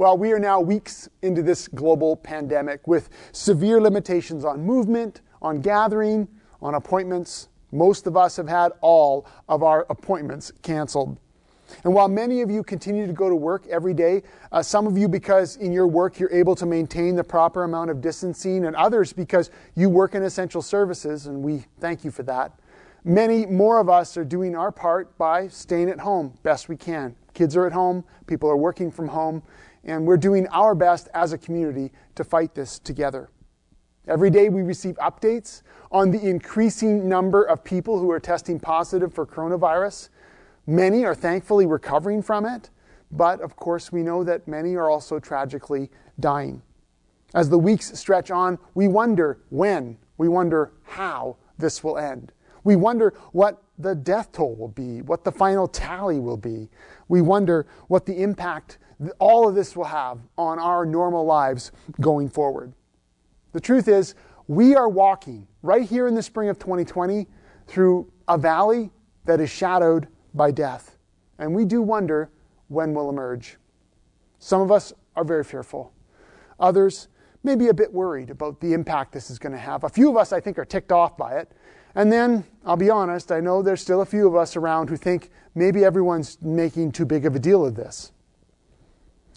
Well, we are now weeks into this global pandemic with severe limitations on movement, on gathering, on appointments. Most of us have had all of our appointments canceled. And while many of you continue to go to work every day, uh, some of you because in your work you're able to maintain the proper amount of distancing, and others because you work in essential services, and we thank you for that. Many more of us are doing our part by staying at home best we can. Kids are at home, people are working from home, and we're doing our best as a community to fight this together. Every day we receive updates on the increasing number of people who are testing positive for coronavirus. Many are thankfully recovering from it, but of course we know that many are also tragically dying. As the weeks stretch on, we wonder when, we wonder how this will end. We wonder what the death toll will be, what the final tally will be. We wonder what the impact all of this will have on our normal lives going forward. The truth is, we are walking right here in the spring of 2020 through a valley that is shadowed by death. And we do wonder when we'll emerge. Some of us are very fearful. Others may be a bit worried about the impact this is going to have. A few of us, I think, are ticked off by it. And then, I'll be honest, I know there's still a few of us around who think maybe everyone's making too big of a deal of this.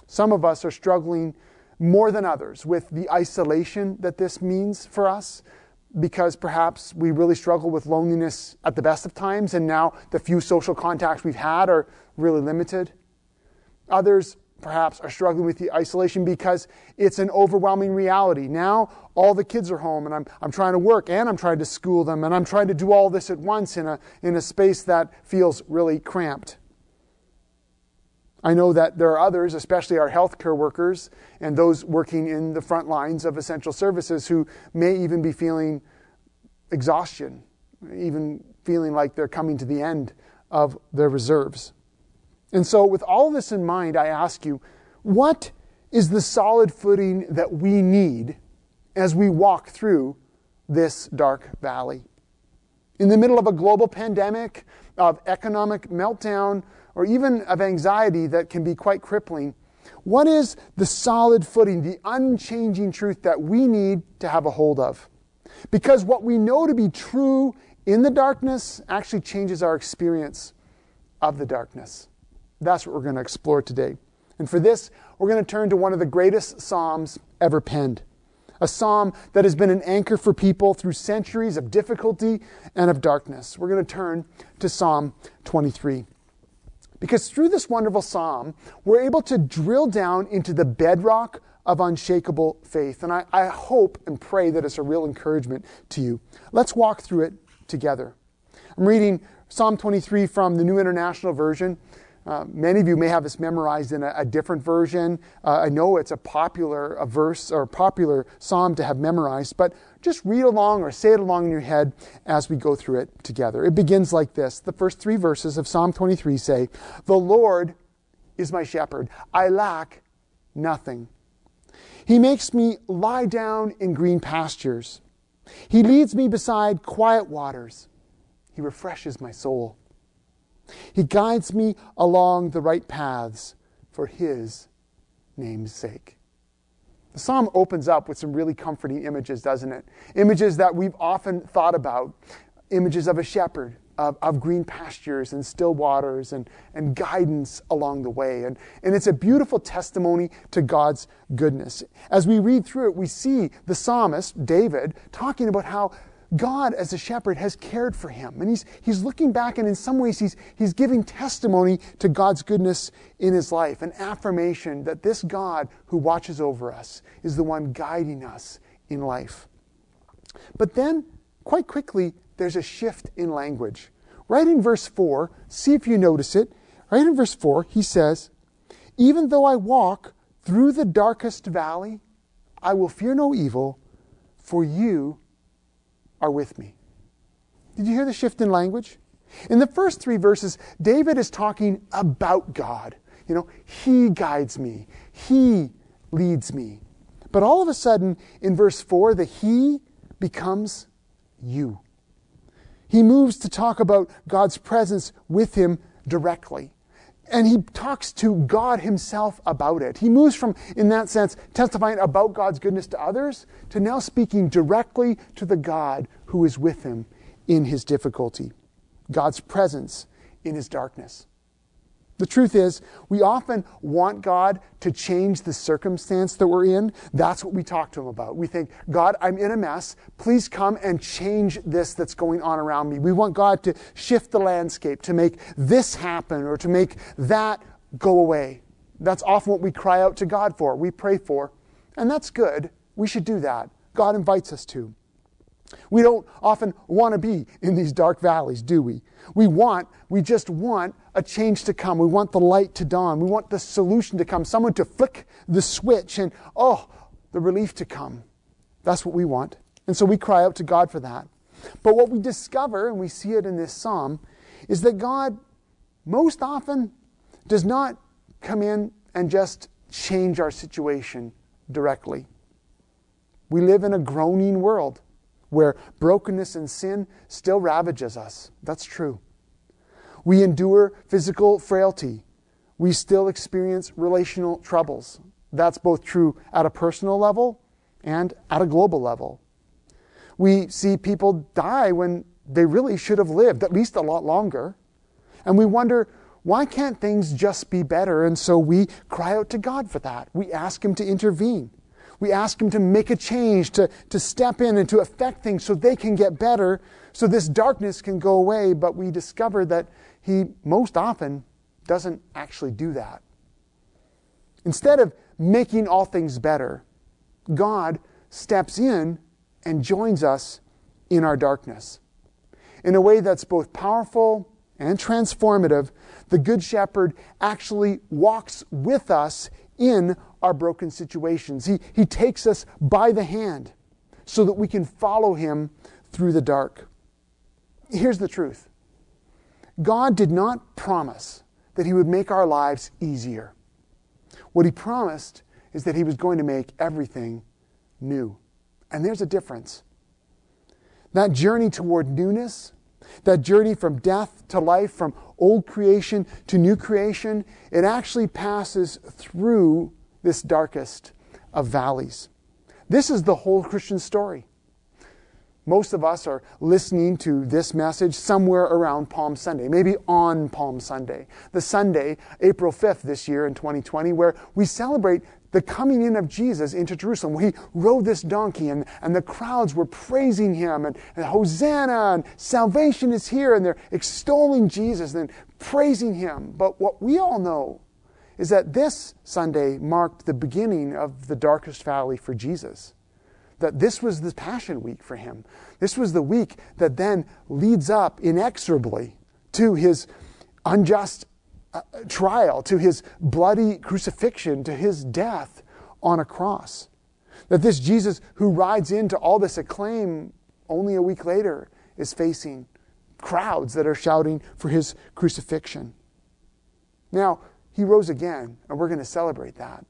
Some of us are struggling more than others with the isolation that this means for us because perhaps we really struggle with loneliness at the best of times and now the few social contacts we've had are really limited. Others perhaps are struggling with the isolation because it's an overwhelming reality. Now all the kids are home and I'm, I'm trying to work and I'm trying to school them and I'm trying to do all this at once in a, in a space that feels really cramped. I know that there are others, especially our healthcare workers and those working in the front lines of essential services, who may even be feeling exhaustion, even feeling like they're coming to the end of their reserves. And so, with all this in mind, I ask you, what is the solid footing that we need as we walk through this dark valley? In the middle of a global pandemic, of economic meltdown, or even of anxiety that can be quite crippling, what is the solid footing, the unchanging truth that we need to have a hold of? Because what we know to be true in the darkness actually changes our experience of the darkness. That's what we're going to explore today. And for this, we're going to turn to one of the greatest Psalms ever penned. A psalm that has been an anchor for people through centuries of difficulty and of darkness. We're going to turn to Psalm 23. Because through this wonderful psalm, we're able to drill down into the bedrock of unshakable faith. And I, I, hope and pray that it's a real encouragement to you. Let's walk through it together. I'm reading Psalm 23 from the New International Version. Uh, many of you may have this memorized in a, a different version. Uh, I know it's a popular a verse or popular psalm to have memorized, but just read along or say it along in your head as we go through it together. It begins like this. The first three verses of Psalm 23 say, The Lord is my shepherd. I lack nothing. He makes me lie down in green pastures. He leads me beside quiet waters. He refreshes my soul. He guides me along the right paths for His name's sake. The psalm opens up with some really comforting images, doesn't it? Images that we've often thought about images of a shepherd, of, of, green pastures and still waters and, and guidance along the way. And, and it's a beautiful testimony to God's goodness. As we read through it, we see the psalmist, David, talking about how God, as a shepherd, has cared for him. And he's, he's looking back, and in some ways, he's, he's giving testimony to God's goodness in his life, an affirmation that this God who watches over us is the one guiding us in life. But then, quite quickly, there's a shift in language. Right in verse 4, see if you notice it. Right in verse 4, he says, Even though I walk through the darkest valley, I will fear no evil, for you are with me. Did you hear the shift in language? In the first three verses, David is talking about God. You know, He guides me, He leads me. But all of a sudden, in verse 4, the He becomes you. He moves to talk about God's presence with him directly. And he talks to God himself about it. He moves from, in that sense, testifying about God's goodness to others to now speaking directly to the God who is with him in his difficulty. God's presence in his darkness. The truth is, we often want God to change the circumstance that we're in. That's what we talk to Him about. We think, God, I'm in a mess. Please come and change this that's going on around me. We want God to shift the landscape, to make this happen, or to make that go away. That's often what we cry out to God for, we pray for. And that's good. We should do that. God invites us to. We don't often want to be in these dark valleys, do we? We want, we just want a change to come. We want the light to dawn. We want the solution to come, someone to flick the switch and, oh, the relief to come. That's what we want. And so we cry out to God for that. But what we discover, and we see it in this psalm, is that God most often does not come in and just change our situation directly. We live in a groaning world where brokenness and sin still ravages us. That's true. We endure physical frailty. We still experience relational troubles. That's both true at a personal level and at a global level. We see people die when they really should have lived, at least a lot longer. And we wonder, why can't things just be better? And so we cry out to God for that. We ask Him to intervene. We ask Him to make a change, to, to step in and to affect things so they can get better, so this darkness can go away. But we discover that He most often doesn't actually do that. Instead of making all things better, God steps in and joins us in our darkness. In a way that's both powerful and transformative, the Good Shepherd actually walks with us in our broken situations. He, he takes us by the hand so that we can follow him through the dark. Here's the truth God did not promise that he would make our lives easier. What he promised is that he was going to make everything new. And there's a difference. That journey toward newness, that journey from death to life, from old creation to new creation, it actually passes through this darkest of valleys. This is the whole Christian story. Most of us are listening to this message somewhere around Palm Sunday, maybe on Palm Sunday, the Sunday, April 5th this year in 2020, where we celebrate the coming in of Jesus into Jerusalem, he rode this donkey and, and the crowds were praising him and, and Hosanna and salvation is here and they're extolling Jesus and praising him. But what we all know is that this Sunday marked the beginning of the darkest valley for Jesus. That this was the Passion Week for him. This was the week that then leads up inexorably to his unjust uh, trial, to his bloody crucifixion, to his death on a cross. That this Jesus who rides into all this acclaim only a week later is facing crowds that are shouting for his crucifixion. Now, he rose again, and we're going to celebrate that.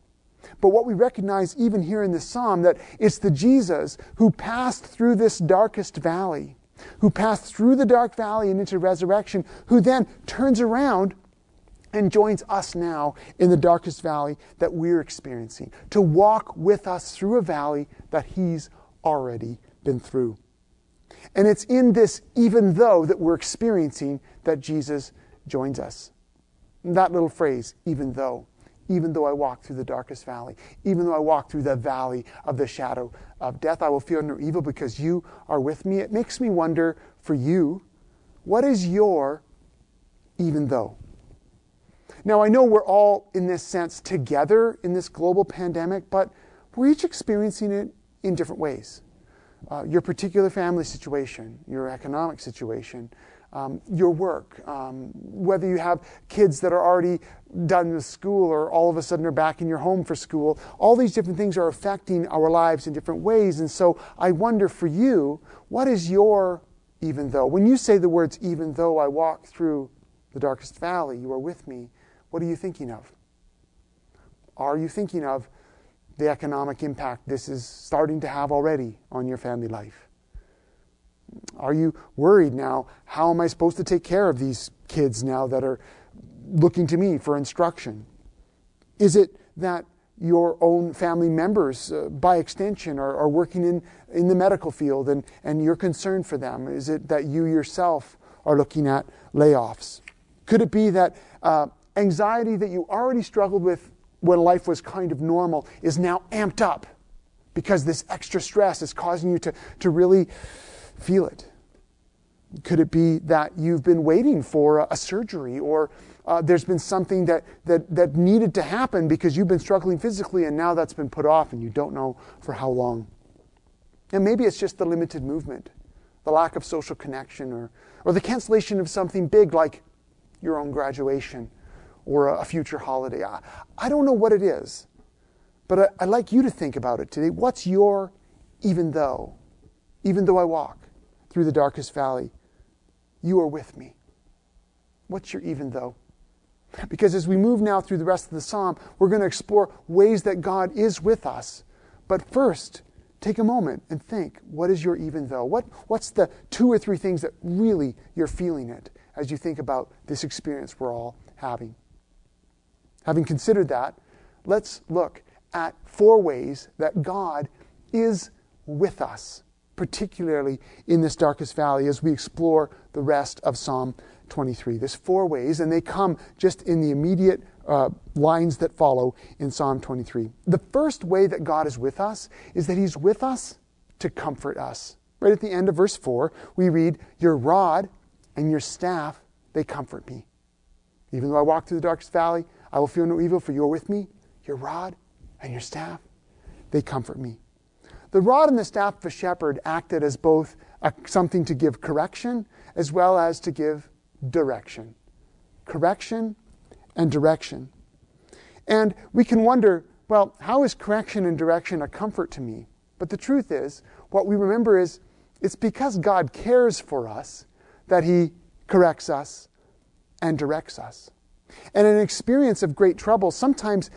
But what we recognize even here in this psalm that it's the Jesus who passed through this darkest valley, who passed through the dark valley and into resurrection, who then turns around and joins us now in the darkest valley that we're experiencing, to walk with us through a valley that he's already been through. And it's in this even though that we're experiencing that Jesus joins us. That little phrase, even though. Even though I walk through the darkest valley, even though I walk through the valley of the shadow of death, I will fear no evil because you are with me. It makes me wonder for you, what is your even though? Now, I know we're all, in this sense, together in this global pandemic, but we're each experiencing it in different ways. Uh, your particular family situation, your economic situation, um, your work, um, whether you have kids that are already done with school or all of a sudden are back in your home for school. All these different things are affecting our lives in different ways. And so I wonder for you, what is your even though? When you say the words, even though I walk through the darkest valley, you are with me, what are you thinking of? Are you thinking of the economic impact this is starting to have already on your family life? Are you worried now? How am I supposed to take care of these kids now that are looking to me for instruction? Is it that your own family members, uh, by extension, are, are, working in, in the medical field and, and you're concerned for them? Is it that you yourself are looking at layoffs? Could it be that uh, anxiety that you already struggled with when life was kind of normal is now amped up because this extra stress is causing you to, to really feel it? Could it be that you've been waiting for a, surgery or uh, there's been something that, that, that needed to happen because you've been struggling physically and now that's been put off and you don't know for how long? And maybe it's just the limited movement, the lack of social connection, or, or the cancellation of something big like your own graduation or a, a future holiday. I, I, don't know what it is, but I, I'd like you to think about it today. What's your even though? Even though I walk through the darkest valley, you are with me. What's your even though? Because as we move now through the rest of the psalm, we're going to explore ways that God is with us. But first, take a moment and think what is your even though? What, what's the two or three things that really you're feeling it as you think about this experience we're all having? Having considered that, let's look at four ways that God is with us, particularly in this darkest valley, as we explore the rest of Psalm 23. There's four ways, and they come just in the immediate uh, lines that follow in Psalm 23. The first way that God is with us is that He's with us to comfort us. Right at the end of verse 4, we read, Your rod and your staff, they comfort me. Even though I walk through the darkest valley, I will fear no evil, for you are with me. Your rod and your staff, they comfort me. The rod and the staff of a shepherd acted as both a, something to give correction as well as to give direction. Correction and direction. And we can wonder, well, how is correction and direction a comfort to me? But the truth is, what we remember is it's because God cares for us that He corrects us and directs us. And in an experience of great trouble, sometimes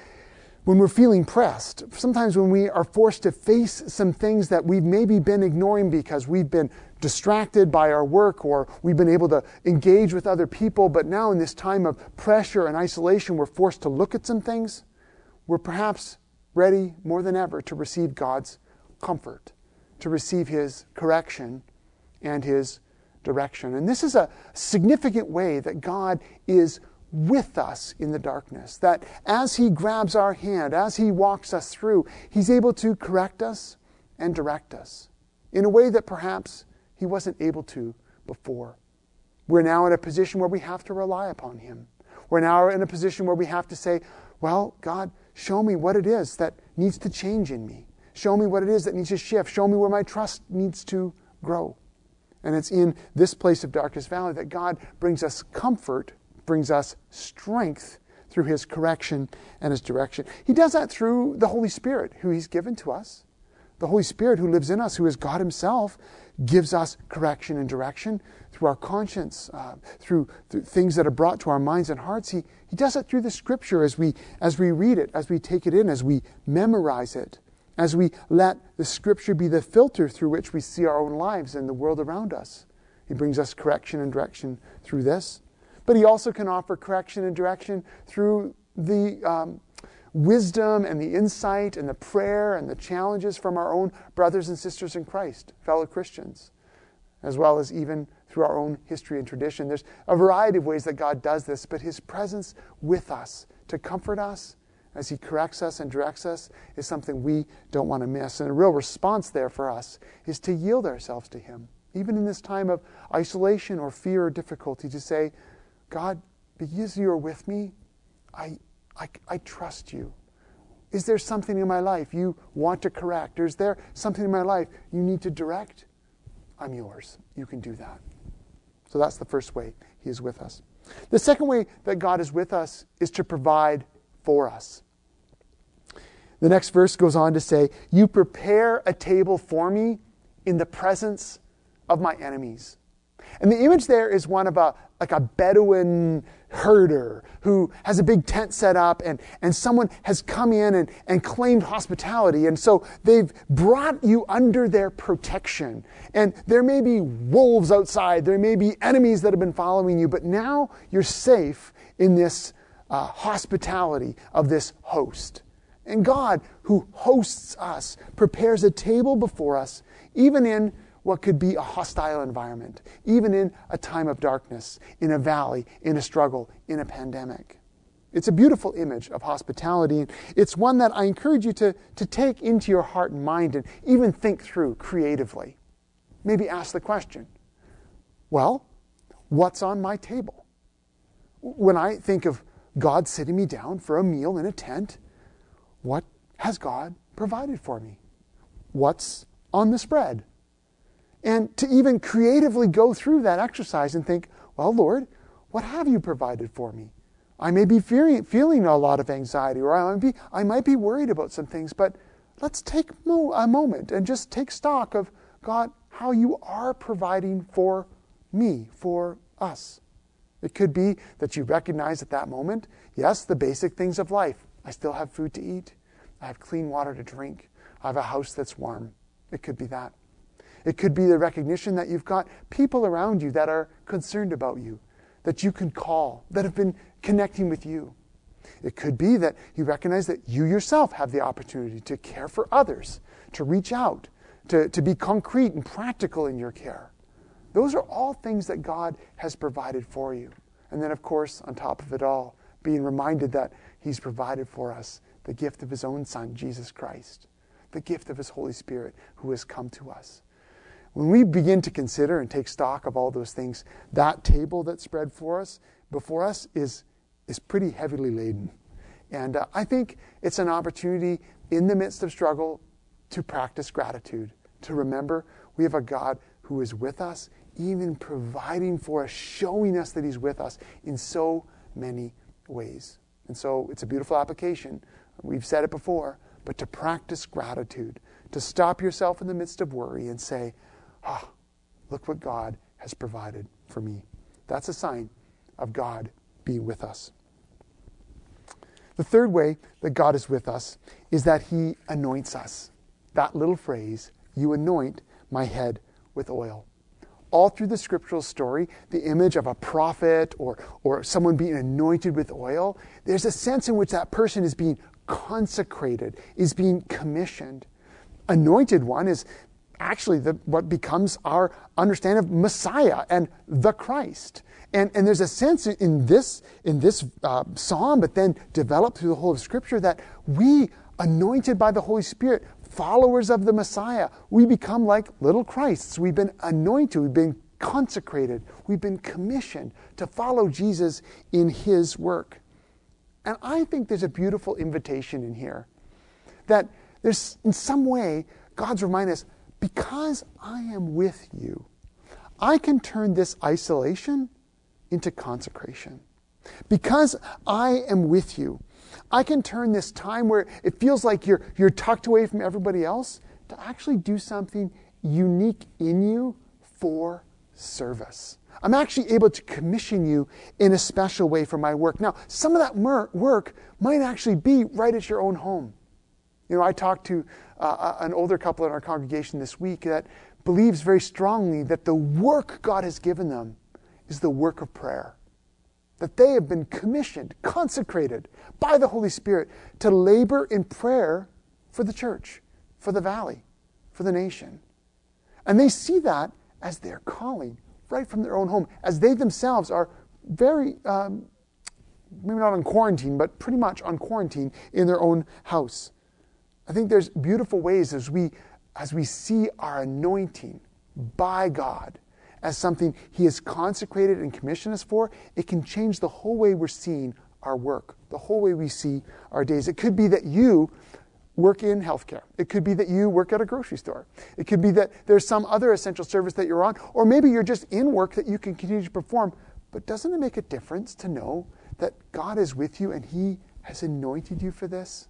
when we're feeling pressed, sometimes when we are forced to face some things that we've maybe been ignoring because we've been distracted by our work or we've been able to engage with other people, but now in this time of pressure and isolation, we're forced to look at some things, we're perhaps ready more than ever to receive God's comfort, to receive His correction and His direction. And this is a significant way that God is with us in the darkness. That as He grabs our hand, as He walks us through, He's able to correct us and direct us in a way that perhaps he wasn't able to before. We're now in a position where we have to rely upon Him. We're now in a position where we have to say, Well, God, show me what it is that needs to change in me. Show me what it is that needs to shift. Show me where my trust needs to grow. And it's in this place of darkest valley that God brings us comfort, brings us strength through His correction and His direction. He does that through the Holy Spirit, who He's given to us. The Holy Spirit who lives in us, who is God Himself, gives us correction and direction through our conscience, uh, through, through, things that are brought to our minds and hearts. He, he does it through the Scripture as we, as we read it, as we take it in, as we memorize it, as we let the Scripture be the filter through which we see our own lives and the world around us. He brings us correction and direction through this. But He also can offer correction and direction through the um, wisdom and the insight and the prayer and the challenges from our own brothers and sisters in Christ, fellow Christians, as well as even through our own history and tradition. There's a variety of ways that God does this, but His presence with us to comfort us as He corrects us and directs us is something we don't want to miss. And a real response there for us is to yield ourselves to Him, even in this time of isolation or fear or difficulty, to say, God, because you are with me, I, I, I trust you. Is there something in my life you want to correct? Or is there something in my life you need to direct? I'm yours. You can do that. So that's the first way He is with us. The second way that God is with us is to provide for us. The next verse goes on to say, You prepare a table for me in the presence of my enemies. And the image there is one of a like a Bedouin herder who has a big tent set up and, and someone has come in and, and claimed hospitality. And so they've brought you under their protection. And there may be wolves outside, there may be enemies that have been following you, but now you're safe in this uh, hospitality of this host. And God, who hosts us, prepares a table before us, even in what could be a hostile environment, even in a time of darkness, in a valley, in a struggle, in a pandemic. It's a beautiful image of hospitality, it's one that I encourage you to, to take into your heart and mind and even think through creatively. Maybe ask the question well, what's on my table? When I think of God sitting me down for a meal in a tent, what has God provided for me? What's on the spread? And to even creatively go through that exercise and think, well, Lord, what have you provided for me? I may be fearing, feeling a lot of anxiety, or I might, be, I might be worried about some things, but let's take mo- a moment and just take stock of, God, how you are providing for me, for us. It could be that you recognize at that moment, yes, the basic things of life. I still have food to eat. I have clean water to drink. I have a house that's warm. It could be that. It could be the recognition that you've got people around you that are concerned about you, that you can call, that have been connecting with you. It could be that you recognize that you yourself have the opportunity to care for others, to reach out, to, to be concrete and practical in your care. Those are all things that God has provided for you. And then, of course, on top of it all, being reminded that He's provided for us the gift of His own Son, Jesus Christ, the gift of His Holy Spirit who has come to us. When we begin to consider and take stock of all those things, that table that's spread for us, before us, is, is pretty heavily laden. And uh, I think it's an opportunity in the midst of struggle to practice gratitude, to remember we have a God who is with us, even providing for us, showing us that He's with us in so many ways. And so it's a beautiful application. We've said it before, but to practice gratitude, to stop yourself in the midst of worry and say, ah, look what God has provided for me. That's a sign of God being with us. The third way that God is with us is that He anoints us. That little phrase, you anoint my head with oil. All through the scriptural story, the image of a prophet or, or someone being anointed with oil, there's a sense in which that person is being consecrated, is being commissioned. Anointed one is actually the, what becomes our understanding of Messiah and the Christ. And, and there's a sense in this, in this uh, psalm, but then developed through the whole of Scripture, that we, anointed by the Holy Spirit, followers of the Messiah, we become like little Christs. We've been anointed, we've been consecrated, we've been commissioned to follow Jesus in his work. And I think there's a beautiful invitation in here that there's, in some way, God's reminding us because I am with you, I can turn this isolation into consecration. Because I am with you, I can turn this time where it feels like you're, you're tucked away from everybody else to actually do something unique in you for service. I'm actually able to commission you in a special way for my work. Now, some of that work might actually be right at your own home. You know, I talked to uh, an older couple in our congregation this week that believes very strongly that the work God has given them is the work of prayer. That they have been commissioned, consecrated by the Holy Spirit to labor in prayer for the church, for the valley, for the nation. And they see that as their calling right from their own home, as they themselves are very, um, maybe not on quarantine, but pretty much on quarantine in their own house. I think there's beautiful ways as we as we see our anointing by God as something He has consecrated and commissioned us for, it can change the whole way we're seeing our work, the whole way we see our days. It could be that you work in healthcare. It could be that you work at a grocery store. It could be that there's some other essential service that you're on, or maybe you're just in work that you can continue to perform. But doesn't it make a difference to know that God is with you and He has anointed you for this?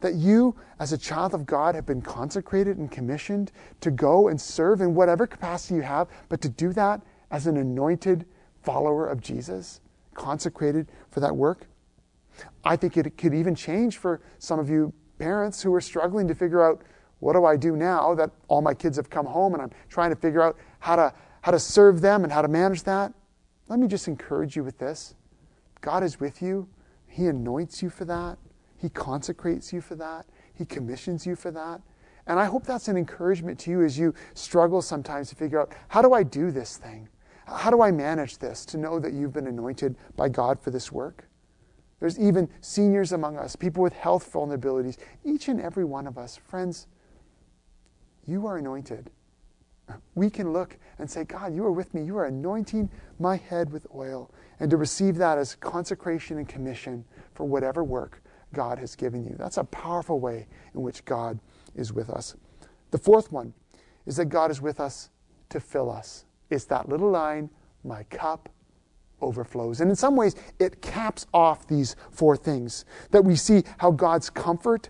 That you, as a child of God, have been consecrated and commissioned to go and serve in whatever capacity you have, but to do that as an anointed follower of Jesus, consecrated for that work? I think it could even change for some of you parents who are struggling to figure out what do I do now that all my kids have come home and I'm trying to figure out how to, how to serve them and how to manage that. Let me just encourage you with this God is with you, He anoints you for that, He consecrates you for that, He commissions you for that. And I hope that's an encouragement to you as you struggle sometimes to figure out how do I do this thing? How do I manage this to know that you've been anointed by God for this work? There's even seniors among us, people with health vulnerabilities. Each and every one of us, friends, you are anointed. We can look and say, God, you are with me. You are anointing my head with oil. And to receive that as consecration and commission for whatever work God has given you. That's a powerful way in which God is with us. The fourth one is that God is with us to fill us. It's that little line, my cup overflows. And in some ways, it caps off these four things that we see how God's comfort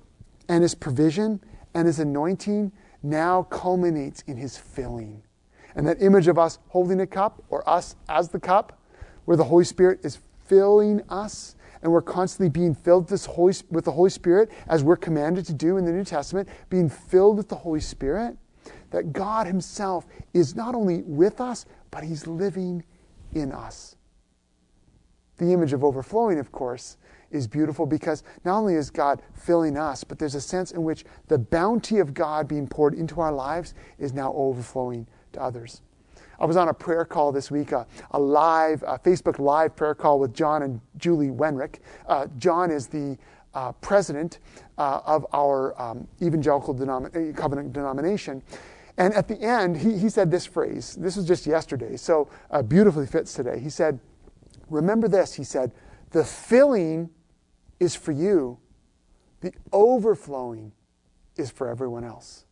and his provision and his anointing now culminates in his filling. And that image of us holding a cup, or us as the cup, where the Holy Spirit is filling us, and we're constantly being filled with, Holy, with the Holy Spirit, as we're commanded to do in the New Testament, being filled with the Holy Spirit, that God Himself is not only with us, but He's living in us. The image of overflowing, of course, is beautiful because not only is God filling us, but there's a sense in which the bounty of God being poured into our lives is now overflowing to others. I was on a prayer call this week, a, a live, a Facebook live prayer call with John and Julie Wenrich. Uh, John is the uh, president uh, of our um, evangelical denom- covenant denomination. And at the end, he, he said this phrase. This was just yesterday, so uh, beautifully fits today. He said, Remember this, he said, the filling is for you, the overflowing is for everyone else.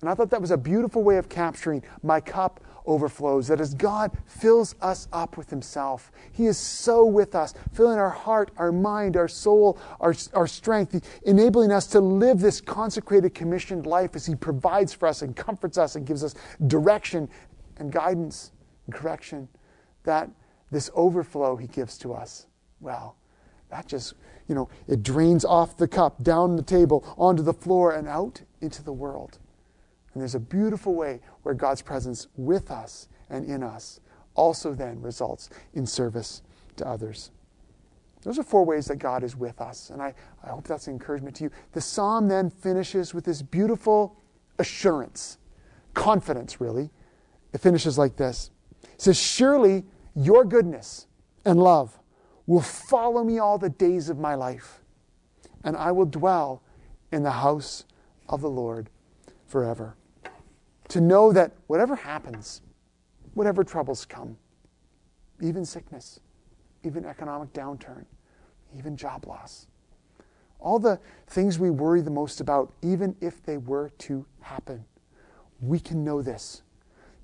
And I thought that was a beautiful way of capturing my cup overflows. That as God fills us up with Himself, He is so with us, filling our heart, our mind, our soul, our, our strength, enabling us to live this consecrated, commissioned life as He provides for us and comforts us and gives us direction and guidance and correction. That this overflow he gives to us, well, that just, you know, it drains off the cup, down the table, onto the floor, and out into the world. And there's a beautiful way where God's presence with us and in us also then results in service to others. Those are four ways that God is with us, and I, I hope that's an encouragement to you. The psalm then finishes with this beautiful assurance, confidence, really. It finishes like this It says, Surely your goodness and love will follow me all the days of my life, and I will dwell in the house of the Lord forever. To know that whatever happens, whatever troubles come, even sickness, even economic downturn, even job loss, all the things we worry the most about, even if they were to happen, we can know this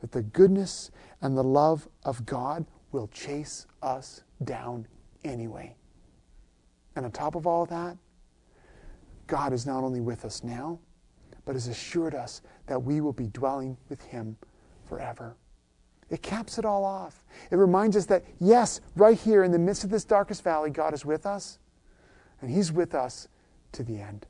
that the goodness and the love of God will chase us down anyway. And on top of all that, God is not only with us now, but has assured us that we will be dwelling with Him forever. It caps it all off. It reminds us that, yes, right here in the midst of this darkest valley, God is with us, and He's with us to the end.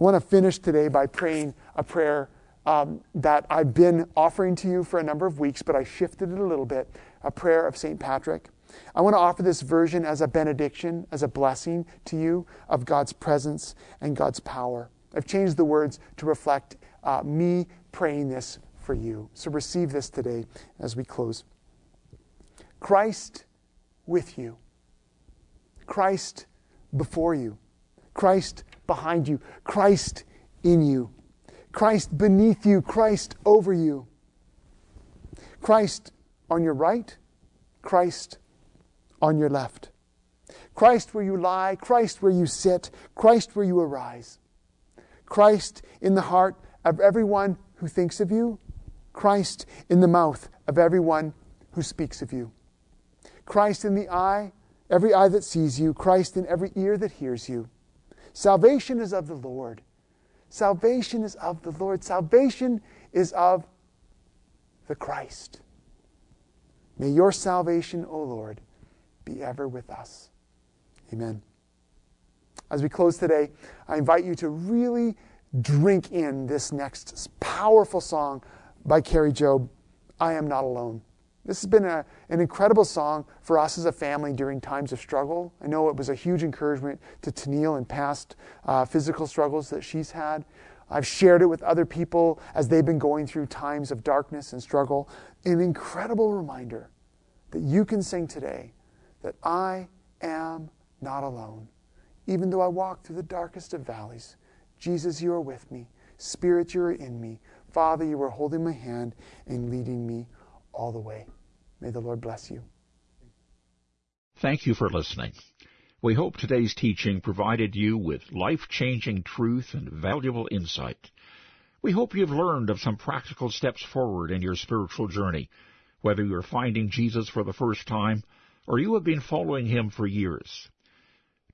I want to finish today by praying a prayer um, that I've been offering to you for a number of weeks, but I shifted it a little bit a prayer of St. Patrick. I want to offer this version as a benediction, as a blessing to you of God's presence and God's power. I've changed the words to reflect uh, me praying this for you. So receive this today as we close. Christ with you, Christ before you, Christ behind you, Christ in you. Christ beneath you, Christ over you. Christ on your right, Christ on your left. Christ where you lie, Christ where you sit, Christ where you arise. Christ in the heart of everyone who thinks of you, Christ in the mouth of everyone who speaks of you. Christ in the eye, every eye that sees you, Christ in every ear that hears you. Salvation is of the Lord. Salvation is of the Lord. Salvation is of the Christ. May your salvation, O Lord, be ever with us. Amen. As we close today, I invite you to really drink in this next powerful song by Kari Job, I Am Not Alone. This has been a, an incredible song for us as a family during times of struggle. I know it was a huge encouragement to Tennille in past uh, physical struggles that she's had. I've shared it with other people as they've been going through times of darkness and struggle. An incredible reminder that you can sing today that I am not alone. Even though I walk through the darkest of valleys, Jesus, you are with me. Spirit, you are in me. Father, you are holding my hand and leading me all the way. May the Lord bless you. Thank you for listening. We hope today's teaching provided you with life-changing truth and valuable insight. We hope you've learned of some practical steps forward in your spiritual journey, whether you're finding Jesus for the first time or you have been following him for years.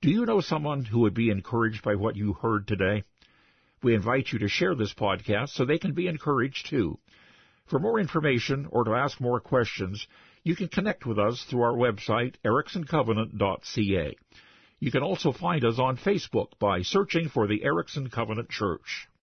Do you know someone who would be encouraged by what you heard today? We invite you to share this podcast so they can be encouraged too. For more information or to ask more questions, you can connect with us through our website, ericksoncovenant.ca. You can also find us on Facebook by searching for the Erickson Covenant Church.